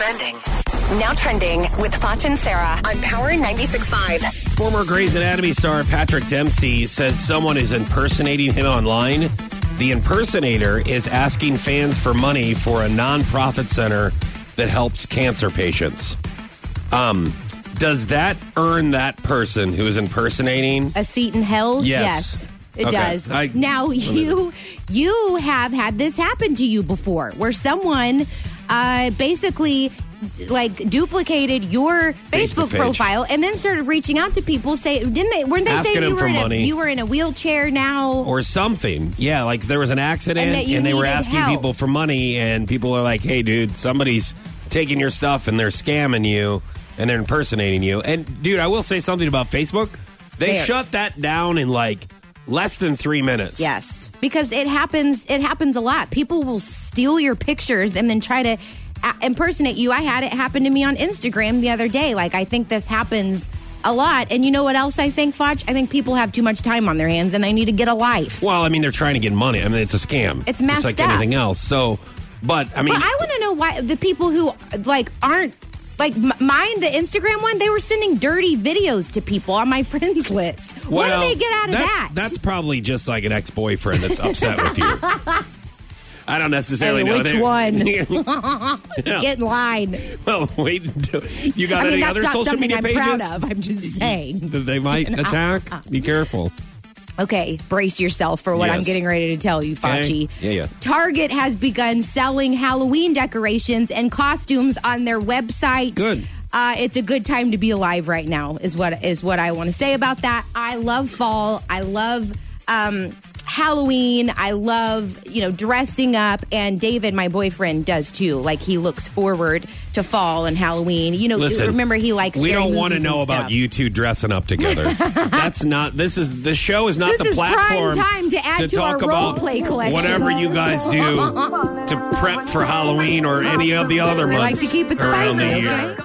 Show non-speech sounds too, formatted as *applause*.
trending. Now trending with Foch and Sarah on Power 96.5. Former Grey's Anatomy star Patrick Dempsey says someone is impersonating him online. The impersonator is asking fans for money for a nonprofit center that helps cancer patients. Um, does that earn that person who is impersonating? a seat in hell? Yes. it Okay. does. I- now you you have had this happen to you before, where someone uh, basically like duplicated your Facebook, Facebook profile and then started reaching out to people. Say, didn't they? Weren't they Asking saying you were in a, you were in a wheelchair now? or something. Yeah, like there was an accident And and, they were asking help. people for money, and people are like, hey, dude, somebody's taking your stuff and they're scamming you and they're impersonating you. And, dude, I will say something about Facebook. They There. shut that down in like less than three minutes. Yes, because it happens. It happens a lot. People will steal your pictures and then try to uh, impersonate you. I had it happen to me on Instagram the other day. Like I think this happens a lot. And you know what else I think, Foch? I think people have too much time on their hands and they need to get a life. Well, I mean, they're trying to get money. I mean, it's a scam. It's just messed like up. anything else. So, but I mean, but I want to know why the people who like aren't. Like m- mine, the Instagram one, they were sending dirty videos to people on my *laughs* friends list. what do they get out of that? That's probably just like an ex boyfriend that's upset with you. *laughs* I don't necessarily Hey, know. which one? *laughs* Yeah. Get in line. Well, wait until you got I mean, any that's other not social something media I'm pages proud of. I'm just saying. that they might attack? Be careful. Okay, brace yourself for what I'm getting ready to tell you, Okay. Fachi. Yeah, yeah. Target has begun selling Halloween decorations and costumes on their website. Good. Uh, it's a good time to be alive right now. Is what is what I want to say about that. I love fall. I love um, Halloween. I love you know dressing up, and David, my boyfriend, does too. Like he looks forward to fall and Halloween. You know, Listen, remember he likes. To. We don't want to know about you two dressing up together. *laughs* That's not. This is the show. Is not This the is platform time to add to talk our role about play collection. whatever you guys do to prep for Halloween or any of the other I like months to keep it spicy. Okay.